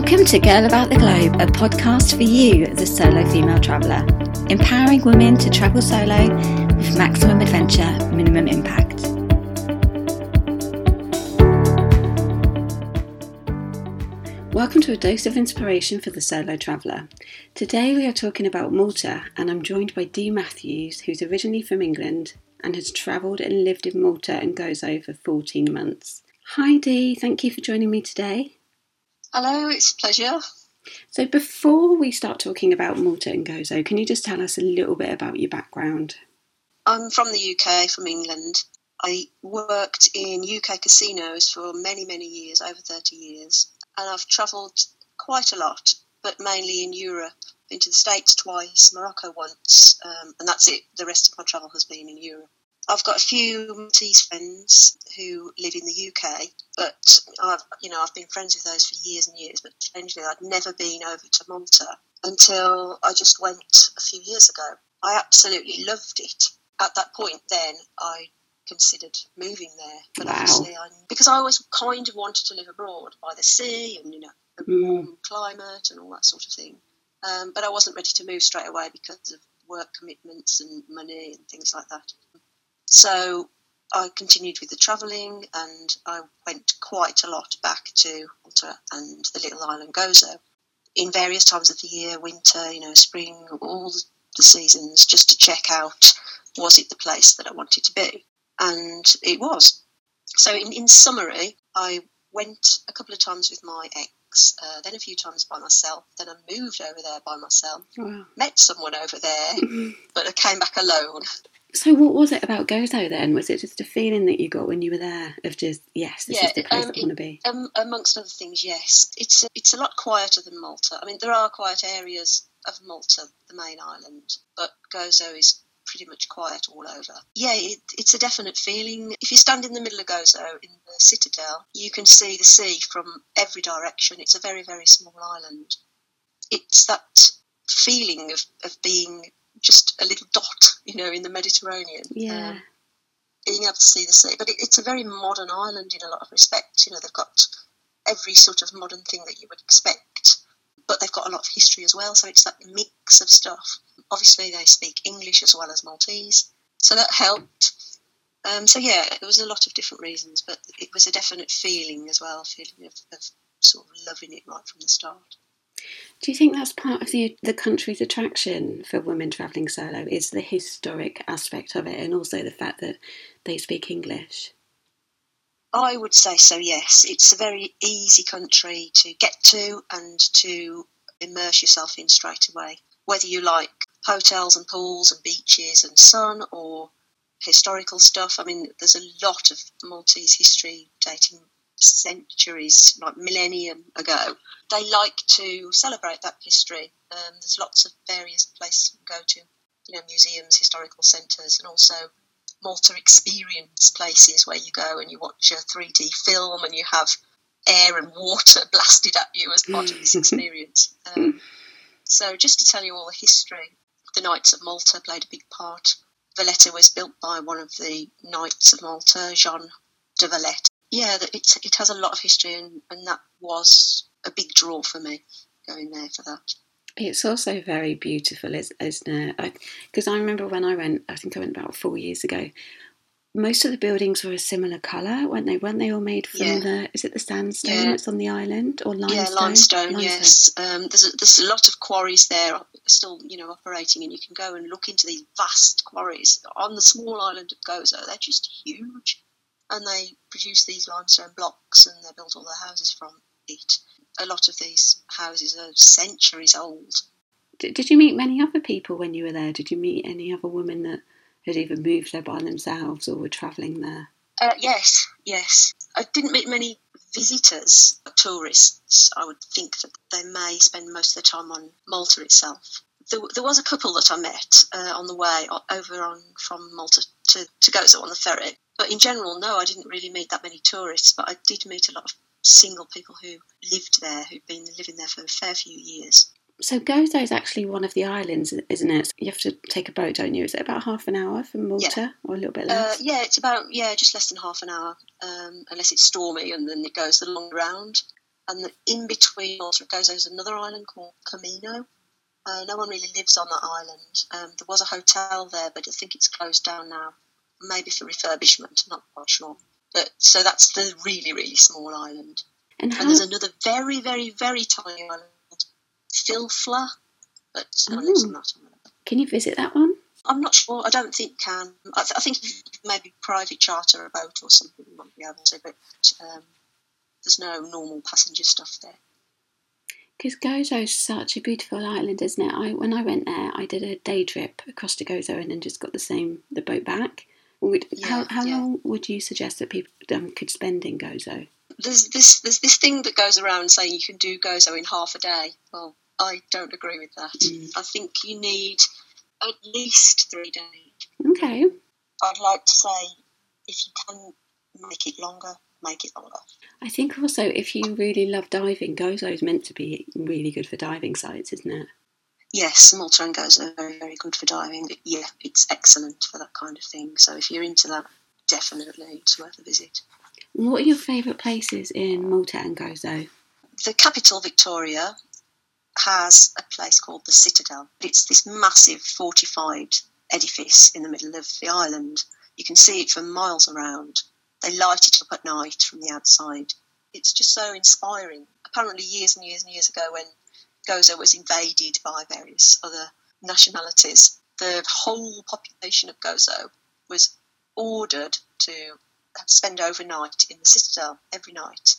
Welcome to Girl About the Globe, a podcast for you, the solo female traveller, empowering women to travel solo with maximum adventure, minimum impact. Welcome to a dose of inspiration for the solo traveller. Today we are talking about Malta, and I'm joined by Dee Matthews, who's originally from England and has travelled and lived in Malta and goes over 14 months. Hi Dee, thank you for joining me today. Hello, it's a pleasure. So, before we start talking about Malta and Gozo, can you just tell us a little bit about your background? I'm from the UK, from England. I worked in UK casinos for many, many years, over 30 years, and I've travelled quite a lot, but mainly in Europe. Been to the States twice, Morocco once, um, and that's it. The rest of my travel has been in Europe. I've got a few Maltese friends who live in the UK, but I've you know I've been friends with those for years and years. But strangely, I'd never been over to Malta until I just went a few years ago. I absolutely loved it. At that point, then I considered moving there, but wow. obviously, I, because I always kind of wanted to live abroad by the sea and you know the mm. warm climate and all that sort of thing. Um, but I wasn't ready to move straight away because of work commitments and money and things like that. So I continued with the travelling and I went quite a lot back to Malta and the little island Gozo in various times of the year, winter, you know, spring, all the seasons, just to check out was it the place that I wanted to be? And it was. So, in, in summary, I went a couple of times with my ex, uh, then a few times by myself, then I moved over there by myself, wow. met someone over there, but I came back alone. So, what was it about Gozo then? Was it just a feeling that you got when you were there of just yes, this yeah, is the place um, I want to be? Um, amongst other things, yes, it's a, it's a lot quieter than Malta. I mean, there are quiet areas of Malta, the main island, but Gozo is pretty much quiet all over. Yeah, it, it's a definite feeling. If you stand in the middle of Gozo in the citadel, you can see the sea from every direction. It's a very very small island. It's that feeling of, of being just a little dot, you know, in the Mediterranean. Yeah. Um, being able to see the sea, but it, it's a very modern island in a lot of respects. You know, they've got every sort of modern thing that you would expect, but they've got a lot of history as well. So it's that mix of stuff. Obviously, they speak English as well as Maltese, so that helped. Um, so yeah, there was a lot of different reasons, but it was a definite feeling as well, feeling of, of sort of loving it right from the start. Do you think that's part of the the country's attraction for women travelling solo? Is the historic aspect of it, and also the fact that they speak English? I would say so. Yes, it's a very easy country to get to and to immerse yourself in straight away. Whether you like hotels and pools and beaches and sun or historical stuff. I mean, there's a lot of Maltese history dating centuries, like millennium ago. They like to celebrate that history. Um, there's lots of various places you can go to, you know, museums, historical centres, and also Malta experience places where you go and you watch a 3D film and you have air and water blasted at you as part of this experience. Um, so, just to tell you all the history, the Knights of Malta played a big part. Valletta was built by one of the Knights of Malta, Jean de Valette, yeah, it, it has a lot of history, and, and that was a big draw for me going there for that. It's also very beautiful, isn't it? Because I, I, remember when I went, I think I went about four years ago. Most of the buildings were a similar colour, weren't they? Weren't they all made from yeah. the? Is it the sandstone yeah. that's on the island or limestone? Yeah, limestone. limestone. Yes, um, there's a, there's a lot of quarries there still, you know, operating, and you can go and look into these vast quarries on the small island of Gozo. They're just huge and they produce these limestone blocks and they built all their houses from it. A lot of these houses are centuries old. Did, did you meet many other people when you were there? Did you meet any other women that had either moved there by themselves or were travelling there? Uh, yes, yes. I didn't meet many visitors, tourists. I would think that they may spend most of their time on Malta itself. There, there was a couple that I met uh, on the way over on from Malta to, to Gozo on the ferry but in general, no, I didn't really meet that many tourists, but I did meet a lot of single people who lived there, who'd been living there for a fair few years. So Gozo is actually one of the islands, isn't it? You have to take a boat, don't you? Is it about half an hour from Malta, yeah. or a little bit less? Uh, yeah, it's about yeah, just less than half an hour, um, unless it's stormy, and then it goes the long round. And the, in between Malta and Gozo is another island called Comino. Uh, no one really lives on that island. Um, there was a hotel there, but I think it's closed down now, maybe for refurbishment. I'm not quite sure. But so that's the really really small island. And, how, And there's another very very very tiny island, Filfla, but no lives on that island. can you visit that one? I'm not sure. I don't think you can. I, th- I think maybe private charter a boat or something you might be able to, but um, there's no normal passenger stuff there. Because Gozo is such a beautiful island, isn't it? I when I went there, I did a day trip across to Gozo and then just got the same the boat back. Would, how how yeah. long would you suggest that people um, could spend in Gozo? There's this there's this thing that goes around saying you can do Gozo in half a day. Well, I don't agree with that. Mm. I think you need at least three days. Okay, I'd like to say if you can make it longer, make it longer. I think also if you really love diving, Gozo is meant to be really good for diving sites, isn't it? Yes, Malta and Gozo are very, very good for diving. Yeah, it's excellent for that kind of thing. So if you're into that, definitely it's worth a visit. What are your favourite places in Malta and Gozo? The capital, Victoria, has a place called the Citadel. It's this massive fortified edifice in the middle of the island. You can see it for miles around. They light it up at night from the outside. It's just so inspiring. Apparently, years and years and years ago, when Gozo was invaded by various other nationalities, the whole population of Gozo was ordered to spend overnight in the Citadel every night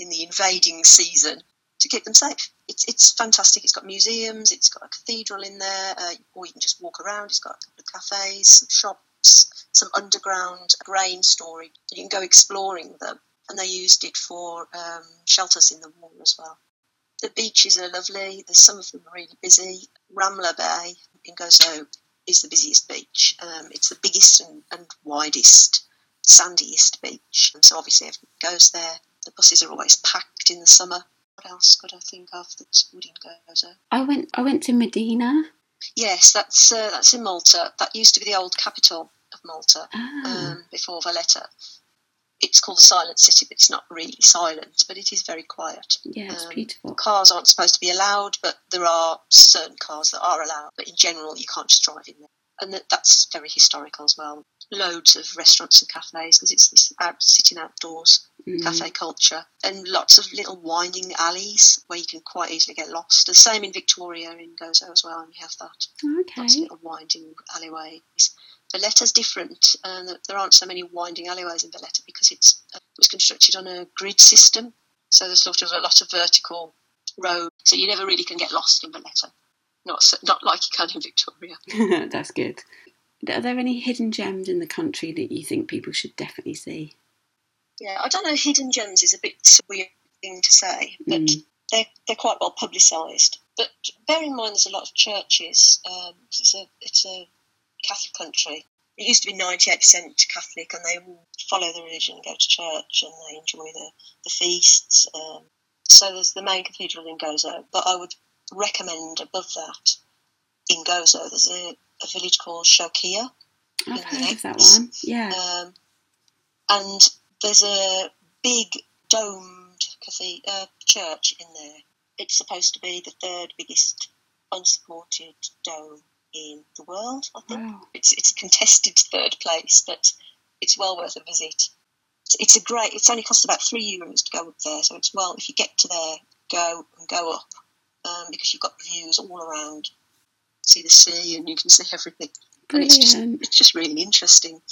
in the invading season to keep them safe. It's, it's fantastic. It's got museums, it's got a cathedral in there, uh, or you can just walk around. It's got a couple of cafes, some shops, some underground grain storage. You can go exploring them. And they used it for um, shelters in the war as well. The beaches are lovely. There's some of them are really busy. Ramla Bay in Gozo is the busiest beach. Um, it's the biggest and, and widest, sandiest beach. And so obviously everyone goes there. The buses are always packed in the summer. What else could I think of that would in Gozo? I went I went to Mdina. Yes, that's uh, that's in Malta. That used to be the old capital of Malta Ah, um, before Valletta. It's called the Silent City, but it's not really silent. But it is very quiet. yeah, it's um, beautiful. Cars aren't supposed to be allowed, but there are certain cars that are allowed. But in general, you can't just drive in there, and that, that's very historical as well. Loads of restaurants and cafes because it's this out, sitting outdoors Mm. cafe culture, and lots of little winding alleys where you can quite easily get lost. The same in Victoria in Gozo as well, and you have that. Okay. Lots of little winding alleyways. Valletta's different, and there aren't so many winding alleyways in Valletta because it's uh, it was constructed on a grid system, so there's sort of a lot of vertical road, so you never really can get lost in Valletta. Not so, not like you can in Victoria. That's good. Are there any hidden gems in the country that you think people should definitely see? Yeah, I don't know. Hidden gems is a bit weird thing to say, but Mm. they're they're quite well publicised. But bear in mind, there's a lot of churches. Um, it's a it's a Catholic country. It used to be 98% Catholic, and they all follow the religion, go to church, and they enjoy the the feasts. Um, so there's the main cathedral in Gozo, but I would recommend above that in Gozo there's a, a village called Xewkija, I've heard of that one. Yeah. um, and there's a big domed cathedral, uh, church in there. It's supposed to be the third biggest unsupported dome in the world. I think Wow. it's it's a contested third place, but it's well worth a visit. It's, it's a great. It's only cost about three euros to go up there, so it's well if you get to there, go and go up um, because you've got views all around. See the sea, and you can see everything. And it's just it's just really interesting.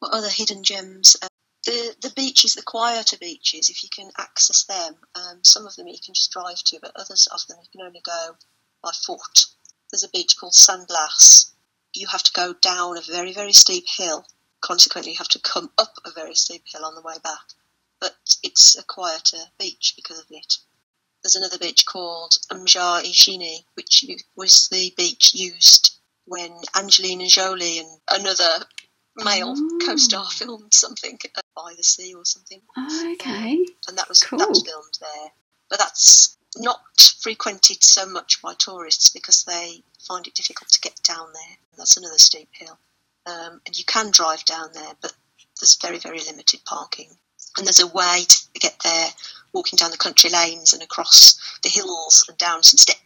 What other hidden gems? Uh, the the beaches, the quieter beaches, if you can access them, um, some of them you can just drive to, but others of them you can only go by foot. There's a beach called San Blas. You have to go down a very very steep hill. Consequently, you have to come up a very steep hill on the way back. But it's a quieter beach because of it. There's another beach called Mgarr ix-Xini, which was the beach used when Angelina Jolie and another male Oh. co-star filmed something by the sea or something, Oh, okay. and that was that was filmed there. But that's not frequented so much by tourists because they find it difficult to get down there. That's another steep hill, um, and you can drive down there, but there's very very limited parking. And there's a way to get there walking down the country lanes and across the hills and down some steps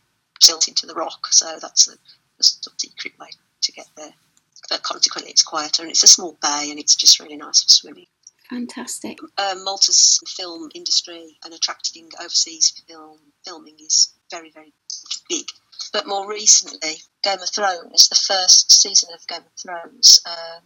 built into the rock. So that's a, a sort of secret way to get there. But consequently, it's quieter and it's a small bay and it's just really nice for swimming. Fantastic. Um, Malta's film industry and attracting overseas film filming is very, very big. But more recently, Game of Thrones, the first season of Game of Thrones, uh,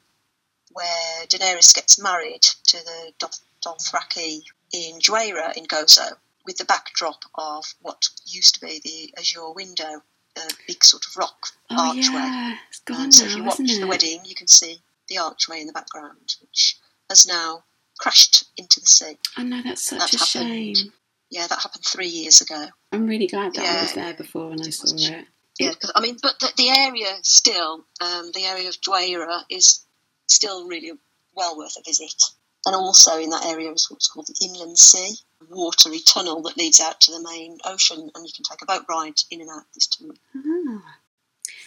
where Daenerys gets married to the Dothraki in Dwejra in Gozo, with the backdrop of what used to be the Azure window, a big sort of rock oh, archway. Yeah. It's gone and so if you watch the wedding, you can see the archway in the background, which has now crashed into the sea. I know that's such That a happened. shame. Yeah, that happened three years ago. I'm really glad that I was there before and I saw it. Yeah, I mean, but the, the area still, um, the area of Dwejra is still really well worth a visit. And also in that area is what's called the Inland Sea, a watery tunnel that leads out to the main ocean, and you can take a boat ride in and out this tunnel. Ah.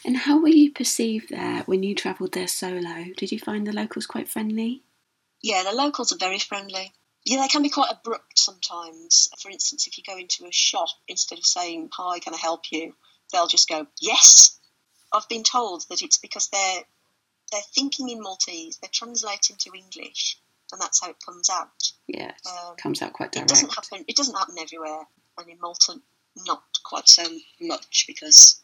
And how were you perceived there when you travelled there solo? Did you find the locals quite friendly? Yeah, the locals are very friendly. Yeah, they can be quite abrupt sometimes. For instance, if you go into a shop, instead of saying, Hi, can I help you? they'll just go, Yes. I've been told that it's because they're they're thinking in Maltese, they're translating to English, and that's how it comes out. Yeah, it Um, comes out quite direct. It doesn't happen. It doesn't happen everywhere, and in Malta, not quite so much because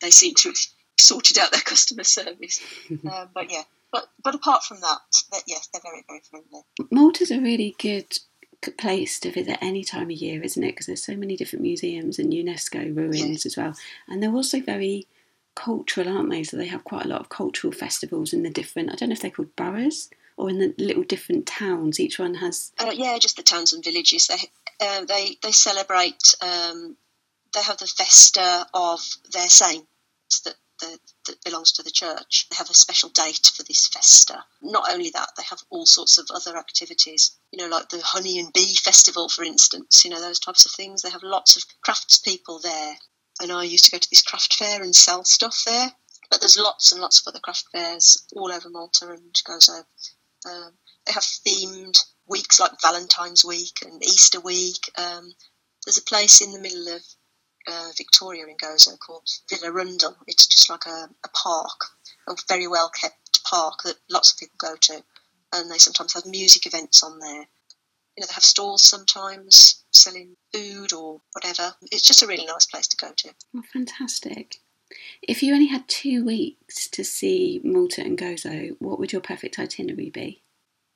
they seem to have sorted out their customer service. um, but yeah, but but apart from that, that yes, they're very very friendly. Malta's a really good place to visit any time of year, isn't it? Because there's so many different museums and UNESCO ruins as well. And they're also very cultural, aren't they? So they have quite a lot of cultural festivals in the different, I don't know if they're called boroughs or in the little different towns. Each one has, Uh, yeah, just the towns and villages. They uh, they they celebrate. Um, they have the festa of their saints that, that that belongs to the church. They have a special date for this festa. Not only that, they have all sorts of other activities. You know, like the honey and bee festival, for instance. You know, those types of things. They have lots of craftspeople there, and I used to go to this craft fair and sell stuff there. But there's lots and lots of other craft fairs all over Malta and Gozo. Um, they have themed weeks like Valentine's Week and Easter Week. Um, there's a place in the middle of uh, Victoria in Gozo called Villa Rundle. It's just like a, a park, a very well kept park that lots of people go to, and they sometimes have music events on there. You know, they have stalls sometimes selling food or whatever. It's just a really nice place to go to. oh, fantastic. If you only had two weeks to see Malta and Gozo, what would your perfect itinerary be?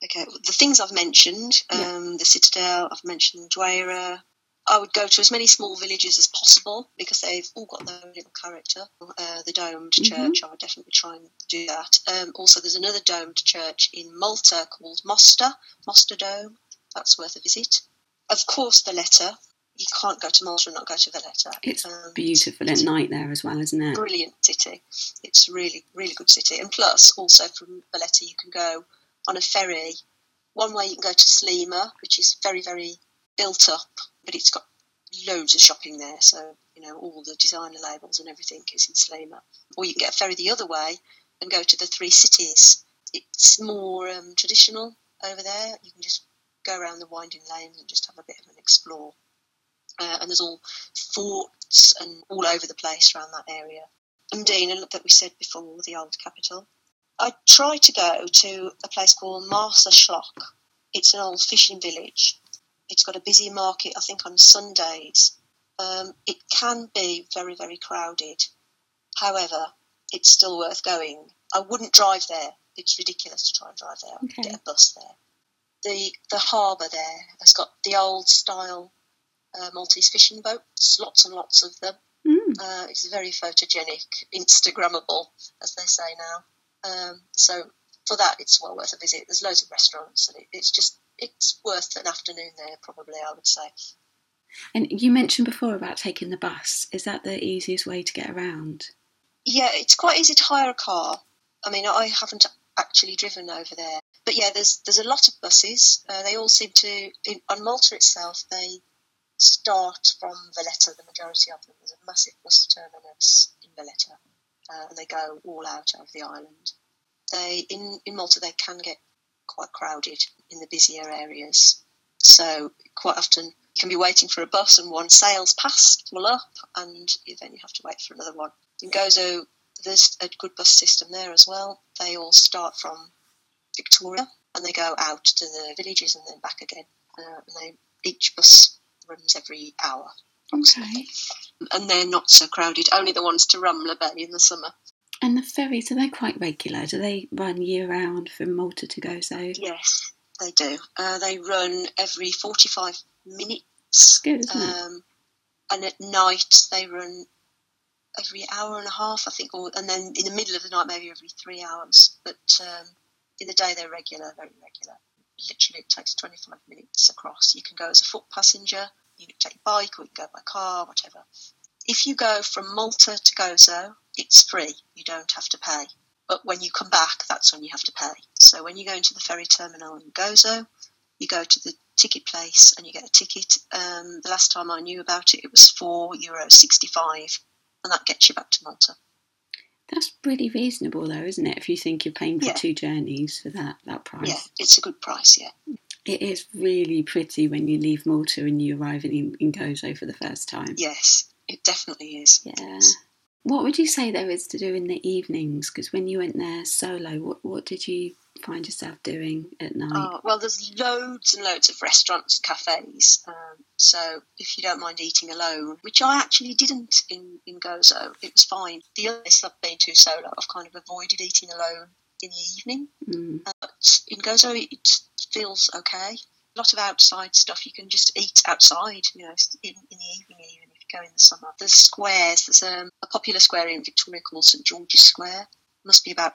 Okay, well, the things I've mentioned, Yeah. um, the Citadel, I've mentioned Dwejra. I would go to as many small villages as possible because they've all got their own little character. Uh, the domed Mhm. church, I would definitely try and do that. Um, also, there's another domed church in Malta called Mosta, Mosta Dome. That's worth a visit. Of course, Valletta. You can't go to Malta and not go to Valletta. It's Um, beautiful at night there as well, isn't it? brilliant city. It's really, really good city. And plus, also from Valletta, you can go on a ferry. One way you can go to Sliema, which is very, very built up, but it's got loads of shopping there. So, you know, all the designer labels and everything is in Sliema. Or you can get a ferry the other way and go to the three cities. It's more um, traditional over there. You can just go around the winding lanes and just have a bit of an explore. Uh, and there's all forts and all over the place around that area. Mdina, that we said before, the old capital. I try to go to a place called Marsaxlokk. It's an old fishing village. It's got a busy market, I think, on Sundays. Um, it can be very, very crowded. However, it's still worth going. I wouldn't drive there. It's ridiculous to try and drive there. I Okay. get a bus there. The the harbour there has got the old style uh, Maltese fishing boats, lots and lots of them. Mm. Uh, it's very photogenic, Instagrammable, as they say now. Um, so for that, it's well worth a visit. There's loads of restaurants, and it, it's just it's worth an afternoon there, probably. I would say. And you mentioned before about taking the bus. Is that the easiest way to get around? Yeah, it's quite easy to hire a car. I mean, I haven't actually driven over there, but yeah, there's there's a lot of buses. Uh, they all seem to in, on Malta itself. They start from Valletta. The majority of them. There's a massive bus terminus in Valletta, uh, and they go all out over the island. They in in Malta they can get quite crowded in the busier areas. So quite often you can be waiting for a bus and one sails past, pull up, and then you have to wait for another one. In Gozo, there's a good bus system there as well. They all start from Victoria and they go out to the villages and then back again. Uh, and they, each bus runs every hour. Okay. And they're not so crowded, only the ones to Ramla Bay in the summer. And the ferries, are they quite regular? Do they run year round from Malta to Gozo? Yes, they do. Uh, they run every 45 minutes. Good? Um, and at night they run every hour and a half, I think, or and then in the middle of the night maybe every three hours. But um, in the day they're regular, very regular. Literally, it takes 25 minutes across. You can go as a foot passenger, you can take a bike, or you can go by car, whatever. If you go from Malta to Gozo, it's free. You don't have to pay. But when you come back, that's when you have to pay. So when you go into the ferry terminal in Gozo, you go to the ticket place and you get a ticket. Um, the last time I knew about it, it was four euro sixty-five, and that gets you back to Malta. That's really reasonable, though, isn't it? If you think you're paying for Yeah. two journeys for that that price. Yeah, it's a good price. Yeah. It is really pretty when you leave Malta and you arrive in, in Gozo for the first time. Yes, it definitely is. Yeah. What would you say there is to do in the evenings? Because when you went there solo, what, what did you find yourself doing at night? Oh, well, there's loads and loads of restaurants, cafes. Um, so if you don't mind eating alone, which I actually didn't in, in Gozo, it was fine. The other place I've been to solo, I've kind of avoided eating alone in the evening. Mm. But in Gozo, it feels okay. A lot of outside stuff you can just eat outside, you know, in, in the evening even if you go in the summer. There's squares. There's um, a popular square in Victoria called St George's Square. Must be about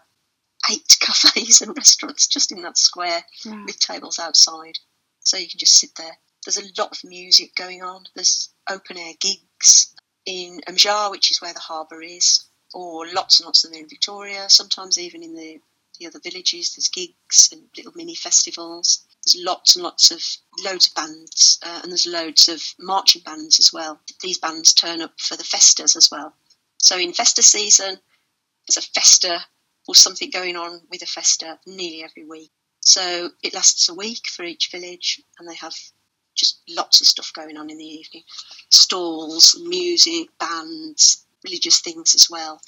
eight cafes and restaurants just in that square Right. with tables outside, so you can just sit there. There's a lot of music going on. There's open air gigs in Mgarr, which is where the harbour is, or lots and lots of them in Victoria. Sometimes even in the the other villages, there's gigs and little mini festivals. There's lots and lots of loads of bands, uh, and there's loads of marching bands as well. These bands turn up for the festas as well. So in festa season, there's a festa or something going on with a festa nearly every week. So it lasts a week for each village, and they have just lots of stuff going on in the evening stalls, music, bands, religious things as well.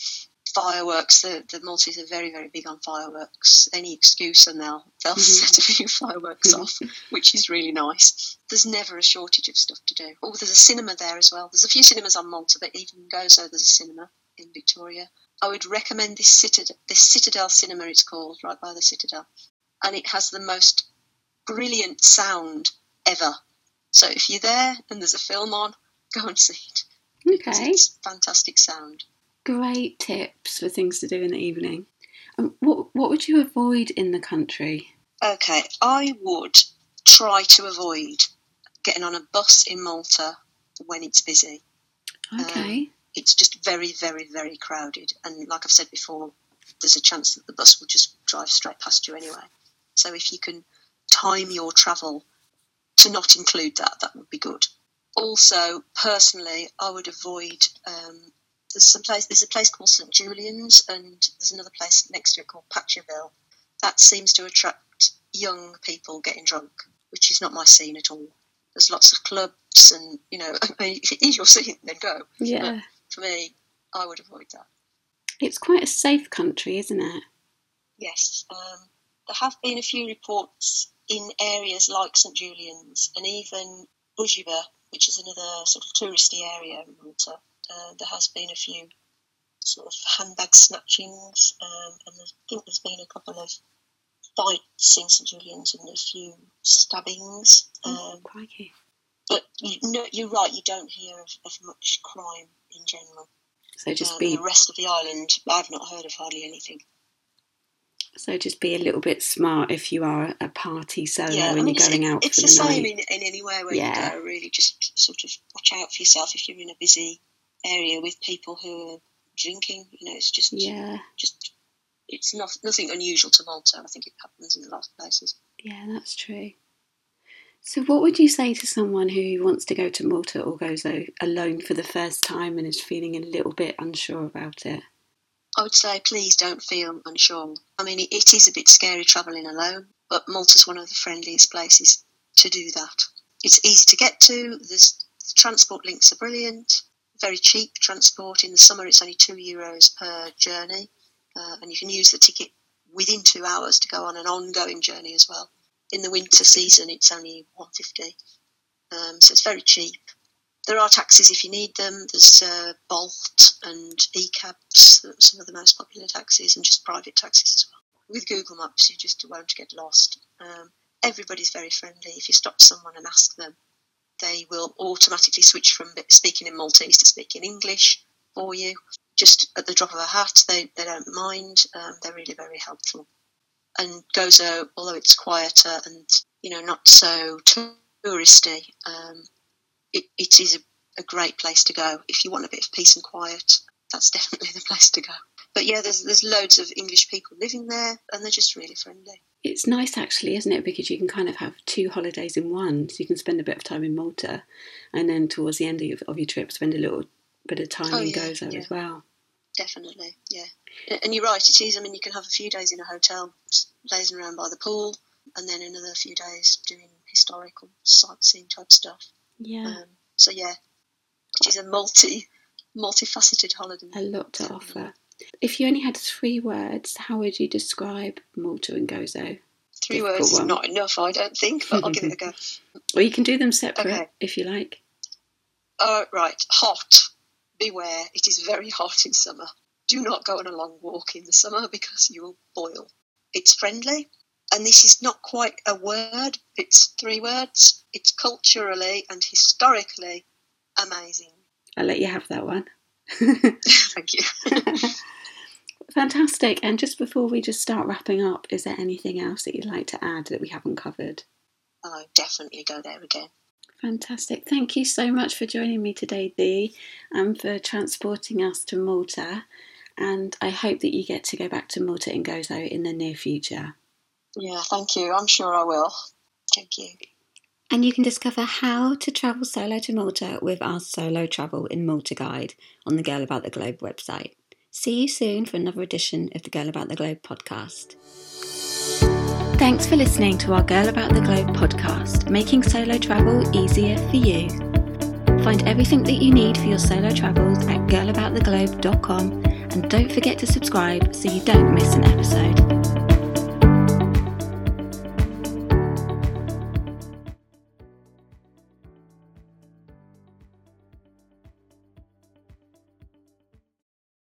Fireworks, the, the Maltese are very, very big on fireworks. Any excuse, and they'll, they'll Mhm. set a few fireworks Mhm. off, which is really nice. There's never a shortage of stuff to do. Oh, there's a cinema there as well. There's a few cinemas on Malta, but even Gozo, there's a cinema in Victoria. I would recommend this Citadel, this Citadel Cinema, it's called, right by the Citadel. And it has the most brilliant sound ever. So if you're there and there's a film on, go and see it. Okay. It's fantastic sound. Great tips for things to do in the evening. Um, what, what would you avoid in the country? Okay, I would try to avoid getting on a bus in Malta when it's busy. Okay. It's just very, very, very crowded. And like I've said before, there's a chance that the bus will just drive straight past you anyway. So if you can time your travel to not include that, that would be good. Also, personally, I would avoid. Um, there's some place. There's a place called St Julian's, and there's another place next to it called Paceville. That seems to attract young people getting drunk, which is not my scene at all. There's lots of clubs, and you know, if it is your scene, then go. yeah. For me, I would avoid that. It's quite a safe country, isn't it? Yes, um, there have been a few reports in areas like St Julian's and even Bugibba, which is another sort of touristy area in Malta. Uh, there has been a few sort of handbag snatchings, um, and I think there's been a couple of fights in St Julian's and a few stabbings. Um, Crikey. but you, no, you're right, you don't hear of, of much crime in general. So just Um, be the rest of the island, I've not heard of hardly anything. so just be a little bit smart if you are a party solo yeah, I mean, you're going out it's for the, the, same night. in, in anywhere where Yeah. you go. Really, just sort of watch out for yourself if you're in a busy area with people who are drinking. You know, it's just Yeah, just it's not nothing unusual to Malta. I think it happens in a lot of places. yeah, that's true. So, what would you say to someone who wants to go to Malta or goes alone for the first time and is feeling a little bit unsure about it? I would say please don't feel unsure. I mean, it, it is a bit scary travelling alone, but Malta's one of the friendliest places to do that. it's easy to get to. There's the transport links are brilliant. Very cheap transport. In the summer, it's only two euros per journey, uh, and you can use the ticket within two hours to go on an ongoing journey as well. In the winter season, it's only one fifty, um, so it's very cheap. There are taxis if you need them. There's uh, Bolt and eCabs, some of the most popular taxis, and just private taxis as well. With Google Maps, you just won't get lost. Um, everybody's very friendly. If you stop someone and ask them, they will automatically switch from speaking in Maltese to speaking English for you. Just at the drop of a hat, they, they don't mind. Um, they're really very helpful. And Gozo, although it's quieter and you know not so touristy, um, it, it is a, a great place to go if you want a bit of peace and quiet. That's definitely the place to go. But yeah, there's there's loads of English people living there, and they're just really friendly. It's nice, actually, isn't it? Because you can kind of have two holidays in one. So you can spend a bit of time in Malta, and then towards the end of your, of your trip, spend a little bit of time oh, in yeah, Gozo yeah. as well. Definitely, yeah. And you're right, it is. I mean, you can have a few days in a hotel, lazing around by the pool, and then another few days doing historical sightseeing type stuff. Yeah. Um, so yeah, it is a multi, multifaceted holiday. A lot to offer. If you only had three words, how would you describe Malta and Gozo? Three Difficult words, one. not enough, I don't think, but I'll give it a go. Or you can do them separate okay. if you like. Uh, right, hot. Beware, it is very hot in summer. Do not go on a long walk in the summer because you will boil. It's friendly, and this is not quite a word, it's three words. It's culturally and historically amazing. I'll let you have that one. Thank you. Fantastic. And just before we just start wrapping up, is there anything else that you'd like to add that we haven't covered? Oh, definitely go there again. Fantastic. Thank you so much for joining me today, Dee, and for transporting us to Malta. And I hope that you get to go back to Malta and Gozo in the near future. Yeah, thank you. I'm sure I will. Thank you. And you can discover how to travel solo to Malta with our Solo Travel in Malta guide on the Girl About the Globe website. See you soon for another edition of the Girl About the Globe podcast. Thanks for listening to our Girl About the Globe podcast, making solo travel easier for you. Find everything that you need for your solo travels at girlabouttheglobe.com and don't forget to subscribe so you don't miss an episode.